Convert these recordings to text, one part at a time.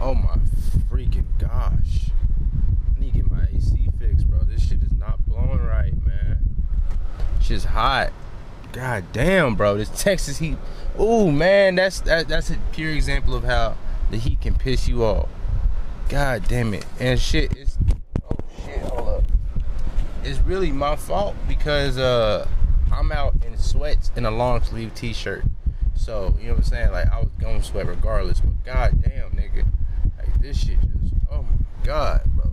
Oh my freaking gosh. I need to get my AC fixed, bro. This shit is not blowing right, man. Shit's hot. God damn, bro. This Texas heat. Ooh, man, that's that, that's a pure example of how the heat can piss you off. God damn it. And shit, it's oh shit, hold up. It's really my fault because uh I'm out in sweats in a long sleeve t-shirt. So, you know what I'm saying? Like I was gonna sweat regardless, but god damn nigga. This shit just oh my god, bro.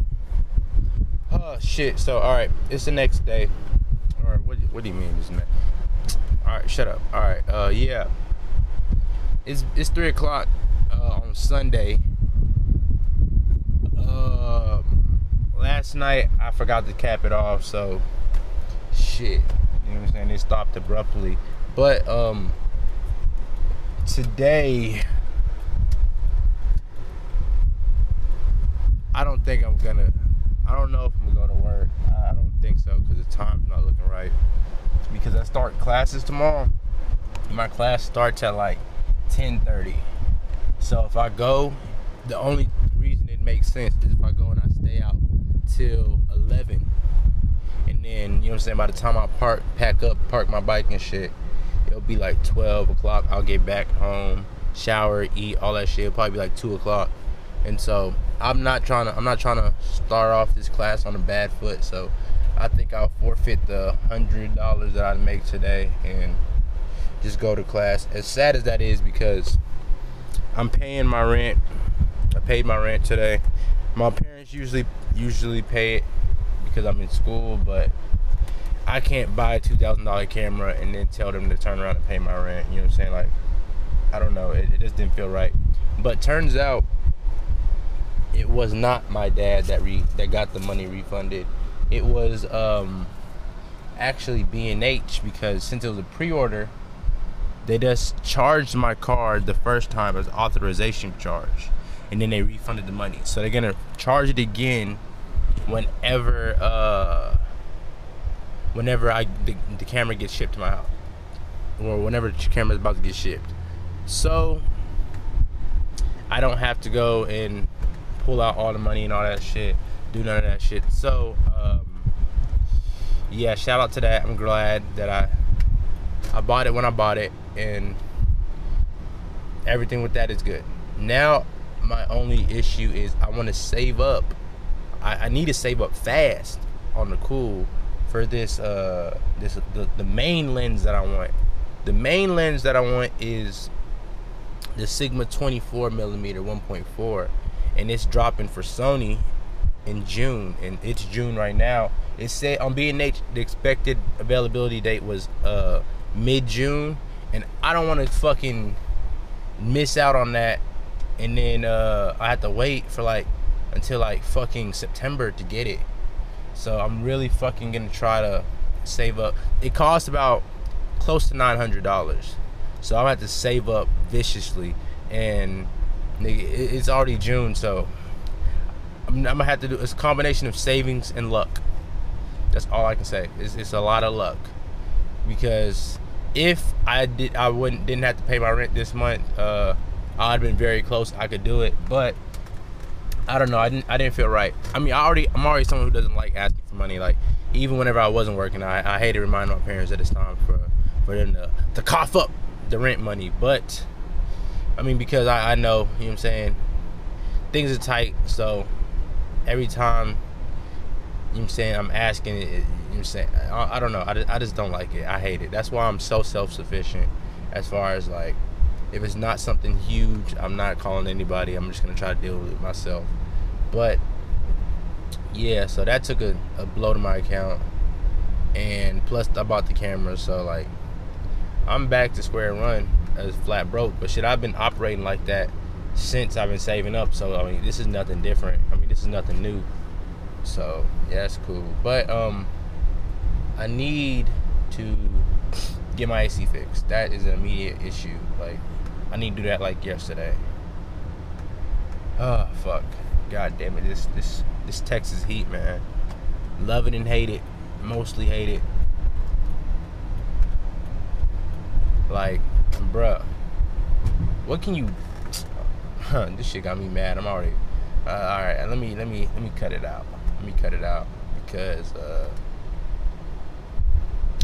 Oh shit. So alright, it's the next day. Alright, what what do you mean this man? Alright, shut up. Alright, uh yeah. It's it's three o'clock uh, on Sunday. Uh, last night I forgot to cap it off, so shit. You know what I'm saying? It stopped abruptly. But um today I don't think I'm gonna I don't know if I'm gonna go to work. I don't think so because the time's not looking right. Because I start classes tomorrow. My class starts at like 10:30. So if I go, the only reason it makes sense is if I go and I stay out till 11. And then, you know what I'm saying, by the time I park, pack up, park my bike and shit, it'll be like 12 o'clock. I'll get back home, shower, eat, all that shit. It'll probably be like 2 o'clock. And so I'm not trying to I'm not trying to start off this class on a bad foot. So I think I'll forfeit the hundred dollars that I make today and just go to class. As sad as that is because I'm paying my rent. I paid my rent today. My parents usually usually pay it because I'm in school, but I can't buy a two thousand dollar camera and then tell them to turn around and pay my rent. You know what I'm saying? Like, I don't know. It, it just didn't feel right. But turns out it was not my dad that re that got the money refunded. It was um actually B&H because since it was a pre-order, they just charged my card the first time as authorization charge, and then they refunded the money. So they're gonna charge it again whenever uh whenever I the, the camera gets shipped to my house, or whenever the camera is about to get shipped. So I don't have to go and pull out all the money and all that shit, do none of that shit. So um, yeah, shout out to that. I'm glad that I I bought it when I bought it, and everything with that is good. Now, my only issue is I want to save up. I, I, need to save up fast on the cool for this uh this the, the main lens that I want. The main lens that I want is the Sigma 24 millimeter 1.4, and it's dropping for Sony in June, and it's June right now. It said on B&H the expected availability date was uh mid June, and I don't want to fucking miss out on that, and then uh, I have to wait for like until like fucking September to get it. So I'm really fucking gonna try to save up. It costs about close to nine hundred dollars, so I'm gonna have to save up viciously, and it's already June, so I'm, I'm gonna have to do. It's a combination of savings and luck. That's all I can say. It's, it's a lot of luck because if I did, I wouldn't didn't have to pay my rent this month. Uh, I'd been very close. I could do it, but I don't know. I didn't. I didn't feel right. I mean, I already. I'm already someone who doesn't like asking for money. Like even whenever I wasn't working, I, I hated reminding my parents that it's time for for them to, to cough up the rent money. But I mean, because I, I know, you know what I'm saying. Things are tight, so every time, you know what I'm saying, I'm asking it you know what I'm saying? I, I don't know. I just, I just don't like it. I hate it. That's why I'm so self sufficient as far as like, if it's not something huge, I'm not calling anybody. I'm just going to try to deal with it myself. But yeah, so that took a, a blow to my account. And plus, I bought the camera. So like, I'm back to square one as flat broke. But shit, I've been operating like that since I've been saving up. So I mean, this is nothing different. I mean, this is nothing new. So yeah, that's cool. But um, I need to get my AC fixed. That is an immediate issue. Like, I need to do that like yesterday. Oh fuck. God damn it. This this this Texas heat, man. Love it and hate it. Mostly hate it. Like, bruh. What can you Huh, this shit got me mad. I'm already. Uh, all right, let me let me let me cut it out. Let me cut it out because uh,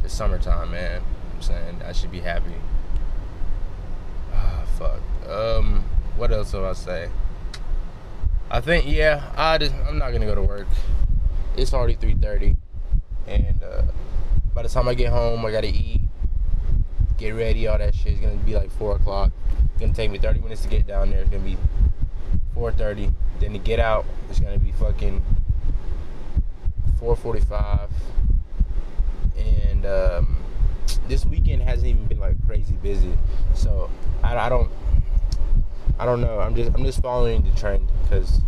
it's summertime, man. I'm saying I should be happy. Ah, fuck. Um, what else do I say? I think yeah. I just, I'm not gonna go to work. It's already 3:30, and uh, by the time I get home, I gotta eat, get ready, all that shit. It's gonna be like four o'clock. It's gonna take me 30 minutes to get down there. It's gonna be 4:30. Then to get out, it's gonna be fucking 4:45. And um, this weekend hasn't even been like crazy busy, so I, I don't, I don't know. I'm just I'm just following the trend because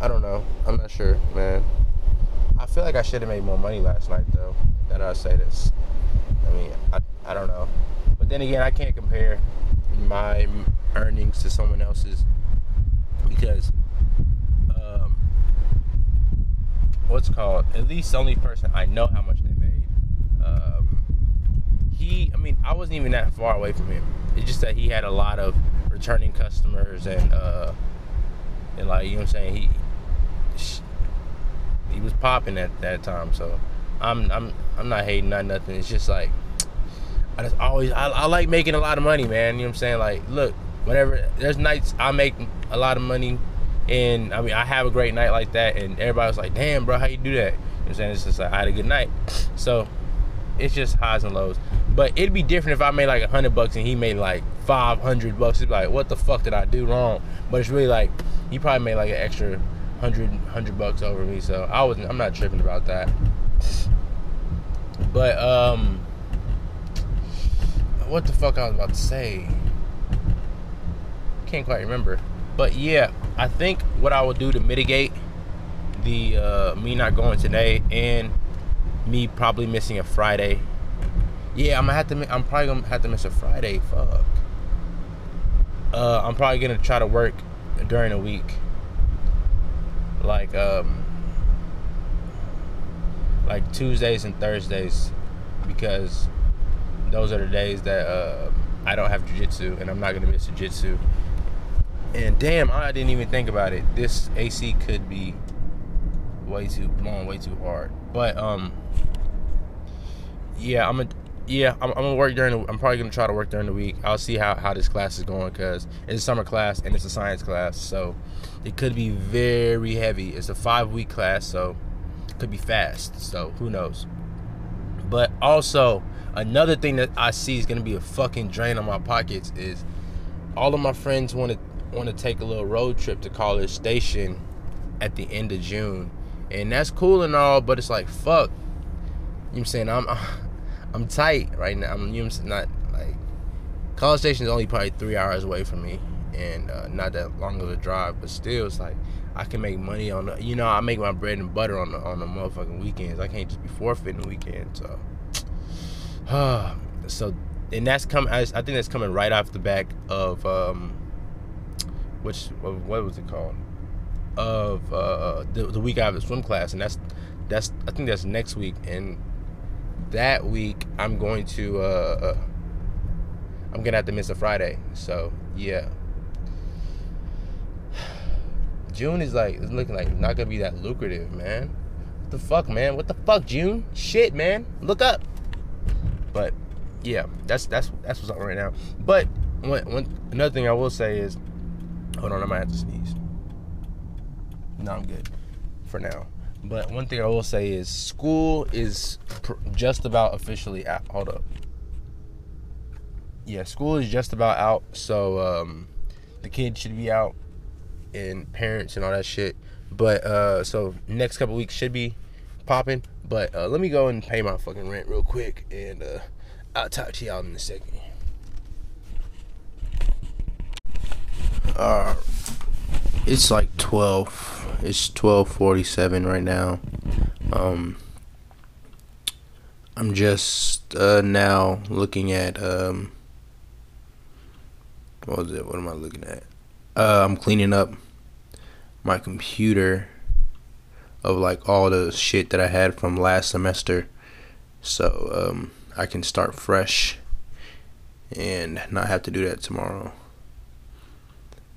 I don't know. I'm not sure, man. I feel like I should have made more money last night though. That I say this. I mean, I, I don't know. But then again, I can't compare my earnings to someone else's because um, what's called at least the only person I know how much they made. Um, he, I mean, I wasn't even that far away from him. It's just that he had a lot of returning customers and uh, and like you know what I'm saying. He he was popping at that time, so I'm I'm I'm not hating on nothing. It's just like I just always I, I like making a lot of money, man. You know what I'm saying? Like, look, whenever there's nights I make a lot of money, and I mean I have a great night like that, and everybody's like, "Damn, bro, how you do that?" You know what I'm saying? It's just like I had a good night, so it's just highs and lows. But it'd be different if I made like a hundred bucks and he made like five hundred bucks. It'd be like, what the fuck did I do wrong? But it's really like he probably made like an extra hundred hundred bucks over me, so I was I'm not tripping about that. But um, what the fuck I was about to say? Can't quite remember. But yeah, I think what I will do to mitigate the uh, me not going today and me probably missing a Friday. Yeah, I'm gonna have to. I'm probably gonna have to miss a Friday. Fuck. Uh, I'm probably gonna try to work during the week like um like Tuesdays and Thursdays because those are the days that uh, I don't have jujitsu and I'm not gonna miss jujitsu. And damn, I didn't even think about it. This AC could be way too blowing way too hard. But um, yeah, I'm a yeah, I'm, I'm, gonna work during. The, I'm probably gonna try to work during the week. I'll see how how this class is going because it's a summer class and it's a science class, so it could be very heavy. It's a five week class, so could be fast. So who knows? But also another thing that I see is gonna be a fucking drain on my pockets is all of my friends want to want to take a little road trip to College Station at the end of June, and that's cool and all, but it's like fuck. You know what I'm saying I'm I'm tight right now. I'm you know, I'm not like College Station is only probably three hours away from me and uh, not that long of a drive, but still, it's like I can make money on the, you know, I make my bread and butter on the on the motherfucking weekends. I can't just be forfeiting the weekend. So, so and that's coming. I, I, think that's coming right off the back of um, which what was it called? Of uh, the, the week I have a swim class, and that's that's I think that's next week, and that week I'm going to uh, uh I'm gonna have to miss a Friday. So yeah. June is like it's looking like not gonna be that lucrative, man. What the fuck, man? What the fuck, June? Shit, man. Look up. But yeah, that's that's that's what's up right now. But one, one another thing I will say is, hold on, I might have to sneeze. No, I'm good for now. But one thing I will say is, school is pr- just about officially out. Hold up. Yeah, school is just about out, so um, the kids should be out and parents and all that shit. But uh, so next couple weeks should be popping. But uh, let me go and pay my fucking rent real quick, and uh, I'll talk to y'all in a second. Uh, it's like twelve. It's twelve forty-seven right now. Um, I'm just uh, now looking at um, what was it? What am I looking at? Uh, I'm cleaning up my computer of like all the shit that I had from last semester so um, I can start fresh and not have to do that tomorrow.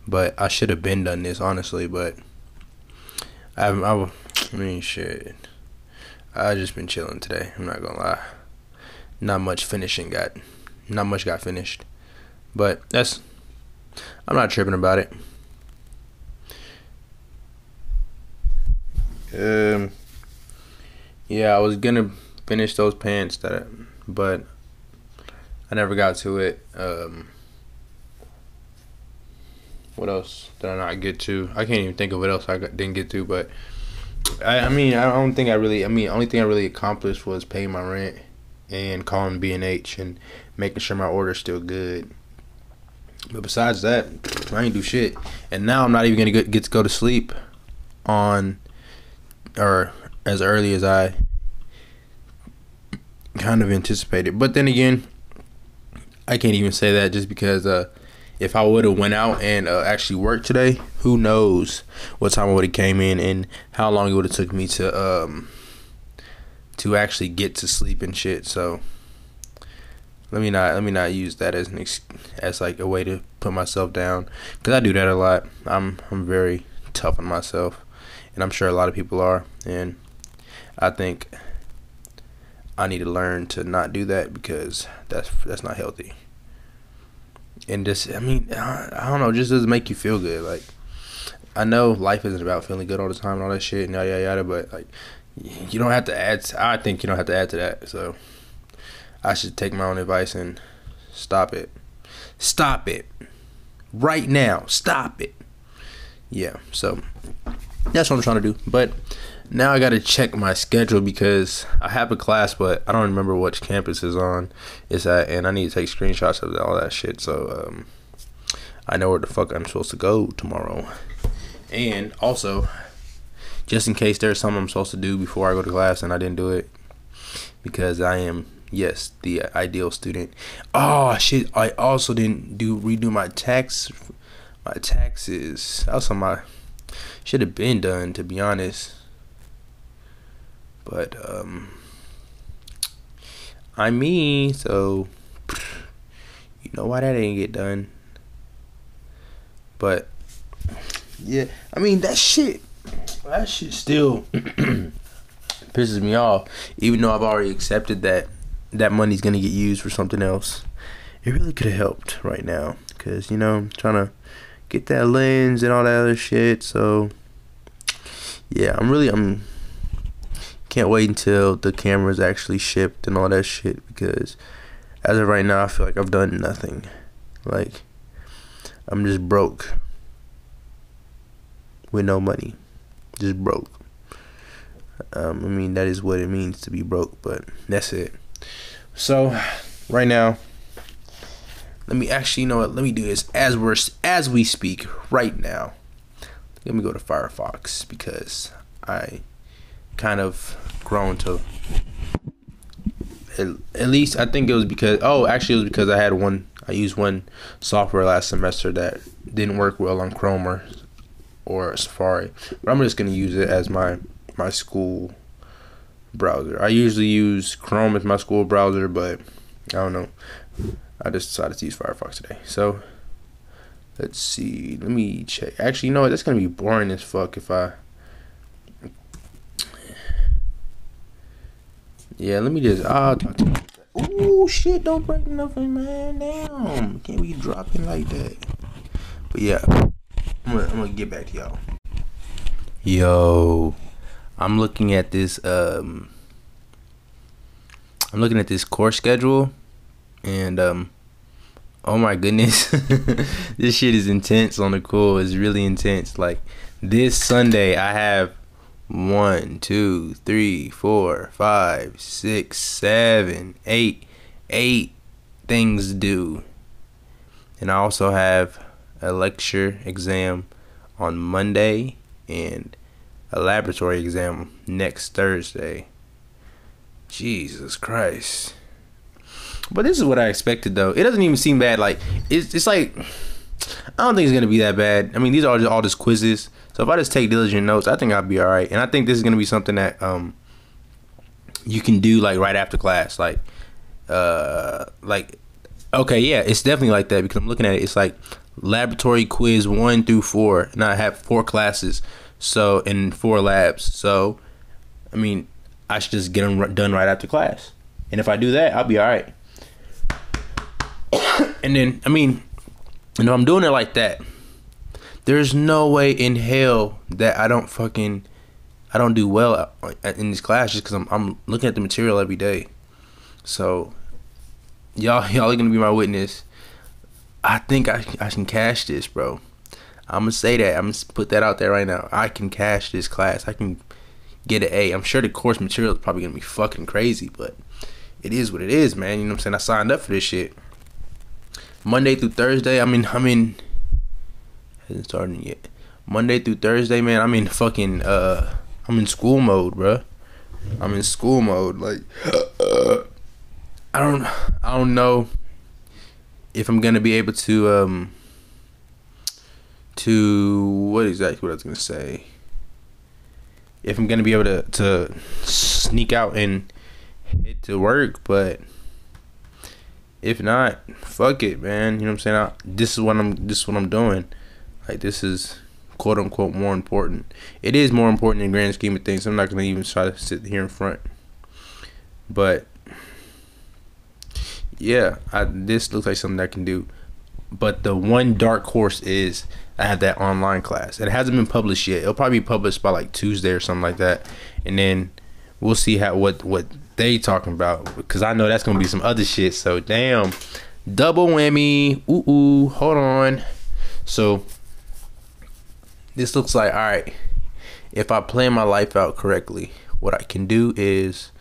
But I should have been done this honestly, but I I, I mean shit. I just been chilling today. I'm not gonna lie. Not much finishing got, not much got finished, but that's. I'm not tripping about it. Um. Yeah, I was gonna finish those pants that, I, but I never got to it. Um. What else did I not get to? I can't even think of what else I didn't get to, but I, I mean, I don't think I really. I mean, only thing I really accomplished was paying my rent and calling B and H and making sure my order's still good. But besides that, I ain't do shit. And now I'm not even gonna get to go to sleep on or as early as I kind of anticipated. But then again, I can't even say that just because uh, if I would have went out and uh, actually worked today, who knows what time I would have came in and how long it would have took me to um to actually get to sleep and shit. So let me not let me not use that as an ex- as like a way to put myself down because I do that a lot. I'm I'm very tough on myself, and I'm sure a lot of people are, and I think I need to learn to not do that because that's that's not healthy and just I mean I don't know, just doesn't make you feel good. Like I know life isn't about feeling good all the time and all that shit and yada yada yada, but like you don't have to add. To, I think you don't have to add to that. So I should take my own advice and stop it. Stop it right now. Stop it. Yeah. So that's what I'm trying to do. But now I got to check my schedule because I have a class, but I don't remember which campus is on. Is at, and I need to take screenshots of all that shit. So um, I know where the fuck I'm supposed to go tomorrow. And also, just in case there's something I'm supposed to do before I go to class and I didn't do it, because I am yes the ideal student. Oh shit! I also didn't do redo my tax, my taxes. That was on my should have been done to be honest. But um I mean, so you know why that didn't get done. But yeah, I mean that shit that shit still pisses me off. Even though I've already accepted that that money's gonna get used for something else. It really could have helped right now, cause you know I'm trying to get that lens and all that other shit. So yeah, I'm really I'm can't wait until the camera's actually shipped and all that shit because as of right now I feel like I've done nothing. Like I'm just broke with no money. Just broke. Um, I mean that is what it means to be broke, but that's it. So right now let me actually you know what, let me do this as we're as we speak right now. Let me go to Firefox because I kind of grown to at, at least I think it was because oh actually it was because I had one I used one software last semester that didn't work well on Chrome or or Safari. But I'm just gonna use it as my my school browser. I usually use Chrome as my school browser, but I don't know. I just decided to use Firefox today. So let's see. Let me check. Actually, you know what? That's gonna be boring as fuck if I Yeah, let me just. I'll talk to you. Shit, don't break nothing, man. Damn. Can't be dropping like that. But yeah, I'm gonna, I'm gonna get back to y'all. Yo, I'm looking at this. Um, I'm looking at this course schedule, and um, oh my goodness, this shit is intense on the cool. It's really intense. Like this Sunday, I have one, two, three, four, five, six, seven, eight, eight things due. And I also have a lecture exam on Monday and a laboratory exam next Thursday. Jesus Christ. But this is what I expected though. It doesn't even seem bad. Like it's it's like I don't think it's gonna be that bad. I mean, these are just all just quizzes. So if I just take diligent notes, I think I'll be all right. And I think this is gonna be something that um you can do like right after class, like uh like okay, yeah, it's definitely like that because I'm looking at it. It's like laboratory quiz one through four, and I have four classes, so in four labs. So, I mean, I should just get them done right after class, and if I do that, I'll be all right. and then, I mean, and if I'm doing it like that, there's no way in hell that I don't fucking I don't do well in these classes because I'm I'm looking at the material every day. So y'all y'all are gonna be my witness. I think I I can cash this, bro. I'm gonna say that. I'm gonna put that out there right now. I can cash this class. I can get an A. I'm sure the course material is probably gonna be fucking crazy, but it is what it is, man. You know what I'm saying? I signed up for this shit. Monday through Thursday. I mean, I mean, hasn't started yet. Monday through Thursday, man. I'm in fucking uh, I'm in school mode, bro. I'm in school mode. Like, uh, I don't, I don't know if I'm gonna be able to um to what exactly what I was gonna say. If I'm gonna be able to to sneak out and hit to work, but if not, fuck it, man. You know what I'm saying? I, this is what I'm this is what I'm doing. Like this is quote unquote more important. It is more important in the grand scheme of things. I'm not gonna even try to sit here in front. But yeah, I, this looks like something I can do. But the one dark horse is I have that online class. It hasn't been published yet. It'll probably be published by like Tuesday or something like that, and then we'll see how what what they talking about because I know that's gonna be some other shit. So damn, double whammy. Ooh ooh, hold on. So this looks like all right. If I plan my life out correctly, what I can do is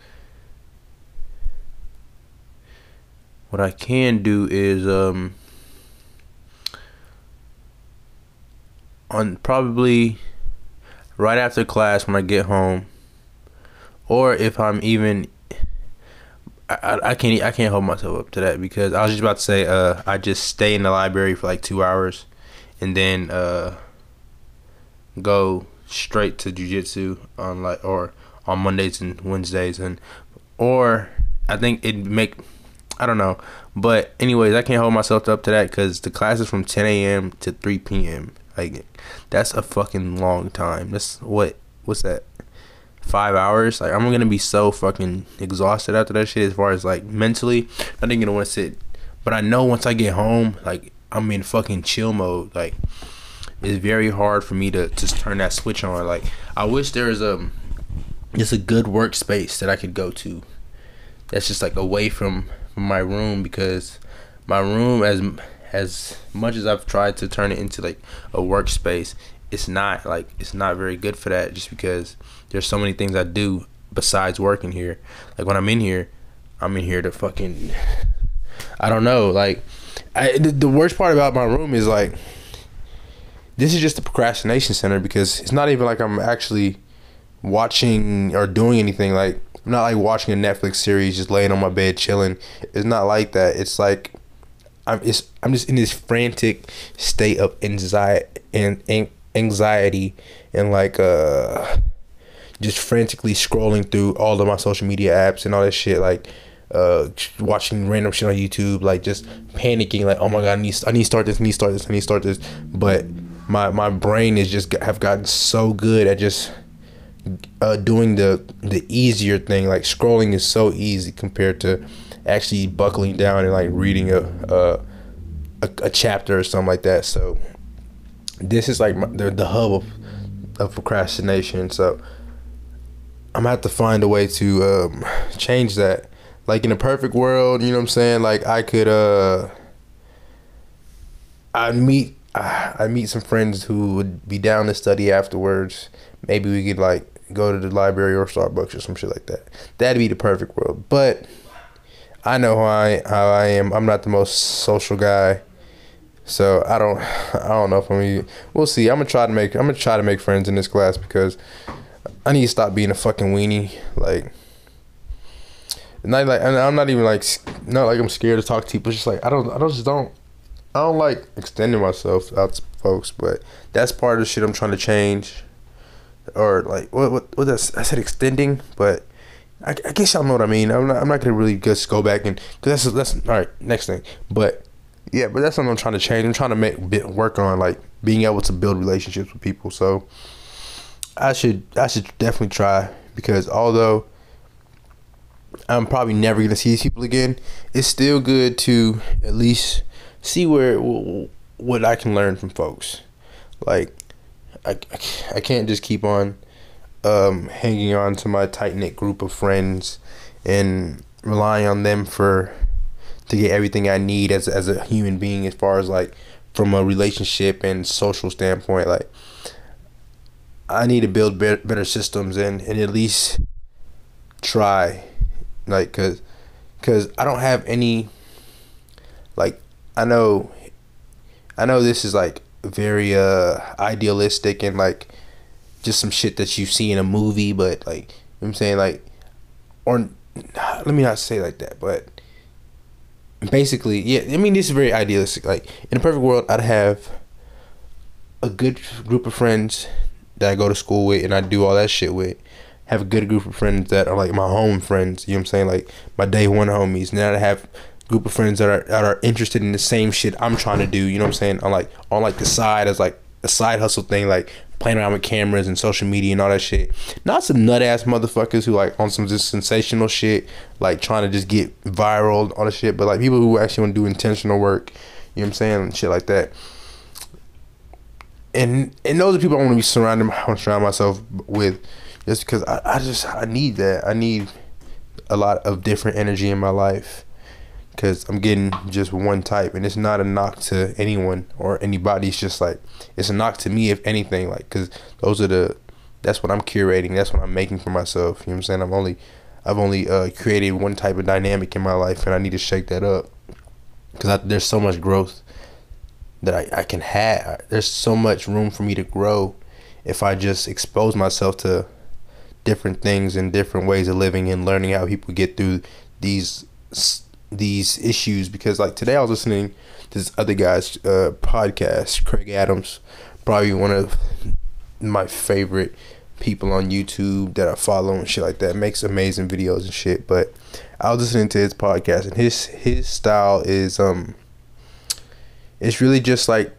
what I can do is um on probably right after class when I get home or if I'm even I, I can't I can't hold myself up to that because I was just about to say uh I just stay in the library for like 2 hours and then uh go straight to jujitsu on like or on Mondays and Wednesdays and or I think it make I don't know. But anyways, I can't hold myself up to that because the class is from 10 a.m. to 3 p.m. Like that's a fucking long time. That's what what's that? Five hours. Like I'm gonna be so fucking exhausted after that shit. As far as like mentally, I ain't gonna want to sit. But I know once I get home, like I'm in fucking chill mode. Like it's very hard for me to just turn that switch on. Like I wish there was a just a good workspace that I could go to. That's just like away from from my room because my room as as much as I've tried to turn it into like a workspace, it's not like it's not very good for that just because there's so many things I do besides working here. Like when I'm in here, I'm in here to fucking I don't know, like I the, the worst part about my room is like this is just a procrastination center because it's not even like I'm actually watching or doing anything like I'm not like watching a Netflix series, just laying on my bed chilling. It's not like that. It's like I'm just I'm just in this frantic state of anxiety and anxiety and like uh just frantically scrolling through all of my social media apps and all that shit like uh watching random shit on YouTube like just panicking like oh my god I need I need to start this I need to start this I need to start this but my my brain is just have gotten so good at just uh, doing the the easier thing. Like scrolling is so easy compared to actually buckling down and like reading a a, a, a chapter or something like that. So this is like my, the the hub of of procrastination. So I'm gonna have to find a way to um, change that. Like in a perfect world, you know what I'm saying? Like I could uh I meet I meet some friends who would be down to study afterwards. Maybe we could like go to the library or Starbucks or some shit like that. That'd be the perfect world. But I know I how I am. I'm not the most social guy. So I don't I don't know if I'm even, we'll see. I'm gonna try to make I'm gonna try to make friends in this class because I need to stop being a fucking weenie. Like not like I'm not even like not like I'm scared to talk to people. It's just like I don't I don't just don't I don't like extending myself out to folks, but that's part of the shit I'm trying to change or like what what what that's, I said extending, but I, I guess y'all know what I mean. I'm not I'm not gonna really just go back and because that's that's all right. Next thing, but yeah, but that's something I'm trying to change. I'm trying to make work on like being able to build relationships with people. So I should I should definitely try because although I'm probably never gonna see these people again, it's still good to at least see where what I can learn from folks. Like I, I can't just keep on um, hanging on to my tight knit group of friends and relying on them for to get everything I need as as a human being as far as like from a relationship and social standpoint like I need to build better, better systems and and at least try like cuz cuz I don't have any like I know I know this is like very uh idealistic and like just some shit that you see in a movie but like you know I'm saying like or let me not say like that but basically yeah I mean this is very idealistic like in a perfect world I'd have a good group of friends that I go to school with and I do all that shit with have a good group of friends that are like my home friends you know what I'm saying like my day one homies and then I have group of friends that are that are interested in the same shit I'm trying to do. You know what I'm saying? On like on like the side as like a side hustle thing, like playing around with cameras and social media and all that shit. Not some nut ass motherfuckers who like on some just sensational shit, like trying to just get viral, all the shit. But like people who actually want to do intentional work. You know what I'm saying? Shit like that. And and those are people I want to be surrounded. I want to surround myself with, just because I, I just I need that. I need a lot of different energy in my life because I'm getting just one type, and it's not a knock to anyone or anybody. It's just like it's a knock to me, if anything. Like, because those are the that's what I'm curating. That's what I'm making for myself. You know what I'm saying? I'm only I've only uh, created one type of dynamic in my life, and I need to shake that up because there's so much growth that I, I can have. There's so much room for me to grow if I just expose myself to different things and different ways of living and learning how people get through these these issues because like today I was listening to this other guy's uh, podcast, Kraig Adams, probably one of my favorite people on YouTube that I follow and shit like that. Makes amazing videos and shit. But I was listening to his podcast and his his style is um it's really just like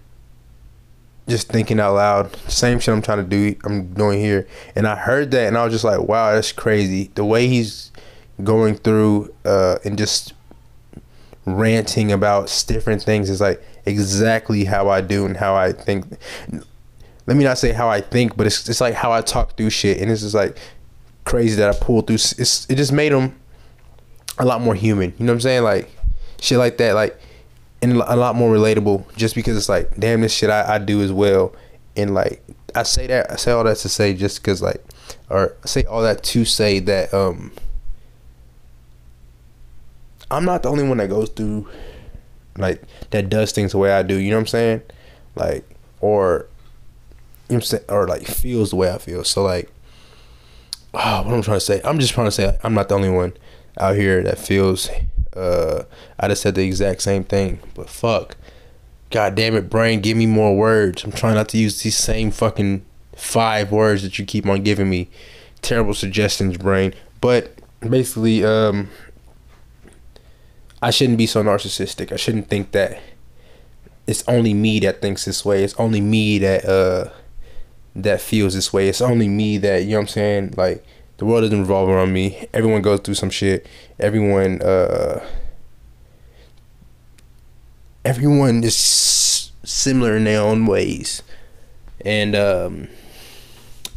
just thinking out loud. Same shit I'm trying to do I'm doing here. And I heard that and I was just like, wow, that's crazy. The way he's going through uh and just ranting about different things is like exactly how I do and how I think. Let me not say how I think, but it's it's like how I talk through shit, and it's just like crazy that I pulled through. It's it just made him a lot more human. You know what I'm saying? Like shit like that, like and a lot more relatable. Just because it's like, damn, this shit I, I do as well, and like I say that I say all that to say just because like, or say all that to say that um I'm not the only one that goes through like that does things the way I do. You know what I'm saying? Like or you know what I'm saying, or like feels the way I feel. So like, oh, what I'm trying to say, I'm just trying to say I'm not the only one out here that feels. Uh, I just said the exact same thing, but fuck, god damn it, brain, give me more words. I'm trying not to use these same fucking five words that you keep on giving me. Terrible suggestions, brain. But basically, um, I shouldn't be so narcissistic. I shouldn't think that it's only me that thinks this way. It's only me that uh that feels this way. It's only me that you know what I'm saying. Like the world doesn't revolve around me. Everyone goes through some shit. Everyone uh everyone is similar in their own ways, and um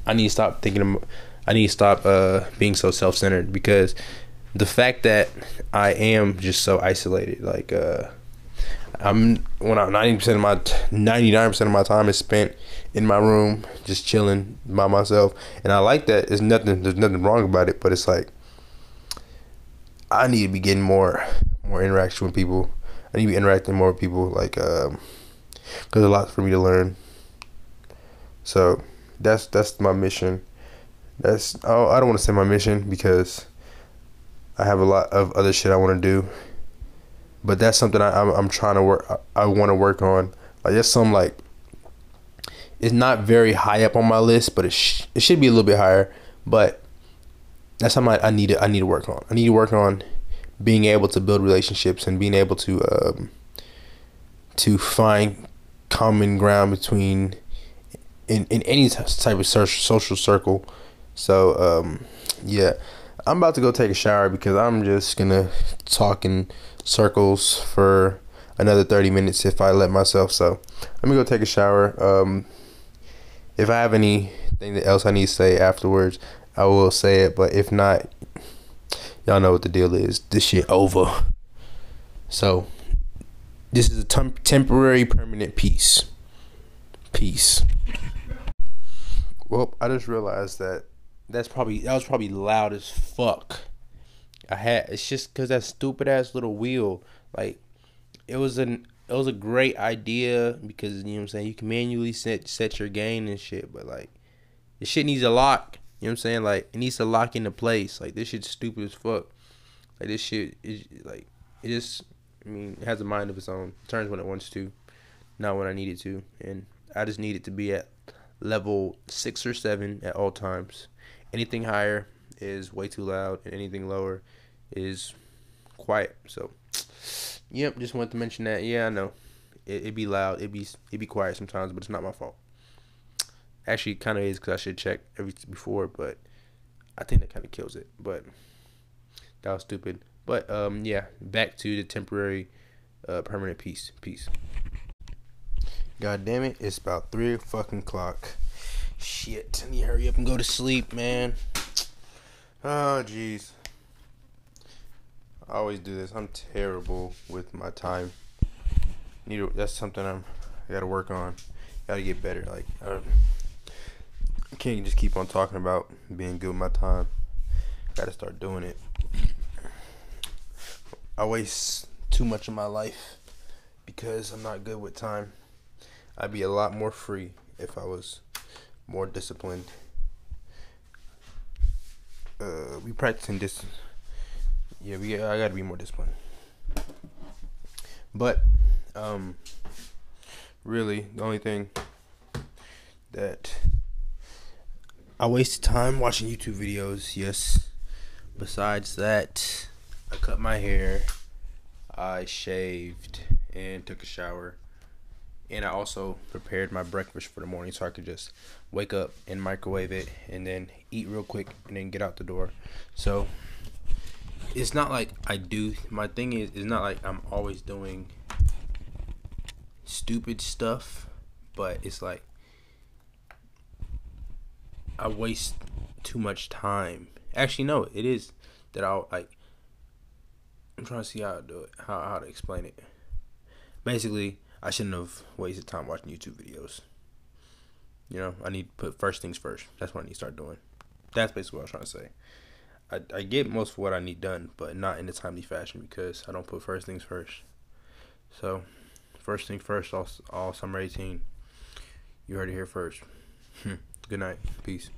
I need to stop thinking. Of, I need to stop uh being so self centered because the fact that I am just so isolated, like uh, I'm when I'm ninety percent of my ninety nine percent of my time is spent in my room, just chilling by myself, and I like that. There's nothing, there's nothing wrong about it, but it's like I need to be getting more, more interaction with people. I need to be interacting more with people, like um, there's a lot for me to learn. So that's that's my mission. That's oh I don't want to say my mission because I have a lot of other shit I want to do, but that's something I, I'm, I'm trying to work. I, I want to work on. Like there's some like it's not very high up on my list, but it sh- it should be a little bit higher. But that's something I, I need to I need to work on. I need to work on being able to build relationships and being able to um, to find common ground between in, in any type of social circle. So um, yeah, I'm about to go take a shower because I'm just gonna talk in circles for another 30 minutes if I let myself. So let me go take a shower. Um, if I have anything else I need to say afterwards, I will say it. But if not, y'all know what the deal is. This shit over. So this is a temp- temporary, permanent peace. Peace. Well, I just realized that that's probably that was probably loud as fuck. I had it's just cause that stupid ass little wheel. Like it was an it was a great idea because you know what I'm saying you can manually set set your gain and shit, but like this shit needs a lock. You know what I'm saying? Like it needs to lock into place. Like this shit's stupid as fuck. Like this shit is like it just I mean it has a mind of its own. It turns when it wants to, not when I need it to, and I just need it to be at level six or seven at all times. Anything higher is way too loud, and anything lower is quiet. So, yep, just wanted to mention that. Yeah, I know it it be loud, it be it be quiet sometimes, but it's not my fault. Actually, kind of is because I should check every before, but I think that kind of kills it. But that was stupid. But um, yeah, back to the temporary, uh, permanent peace. Peace. God damn it! It's about three fucking clock. Shit, I need to hurry up and go to sleep, man. Oh, jeez. I always do this. I'm terrible with my time. Need to, that's something I'm. I gotta work on. Gotta get better. Like uh, I can't just keep on talking about being good with my time. Gotta start doing it. I waste too much of my life because I'm not good with time. I'd be a lot more free if I was more disciplined. Uh, we practicing this. Yeah, we. I gotta be more disciplined. But, um, really, the only thing that I wasted time watching YouTube videos. Yes. Besides that, I cut my hair, I shaved, and took a shower and I also prepared my breakfast for the morning so I could just wake up and microwave it and then eat real quick and then get out the door. So it's not like I do my thing is it's not like I'm always doing stupid stuff, but it's like I waste too much time. Actually no, it is that I'll like I'm trying to see how to do it, how how to explain it. Basically, I shouldn't have wasted time watching YouTube videos. You know, I need to put first things first. That's what I need to start doing. That's basically what I was trying to say. I, I get most of what I need done, but not in a timely fashion because I don't put first things first. So, first thing first, all, all summer 18. You heard it here first. Good night. Peace.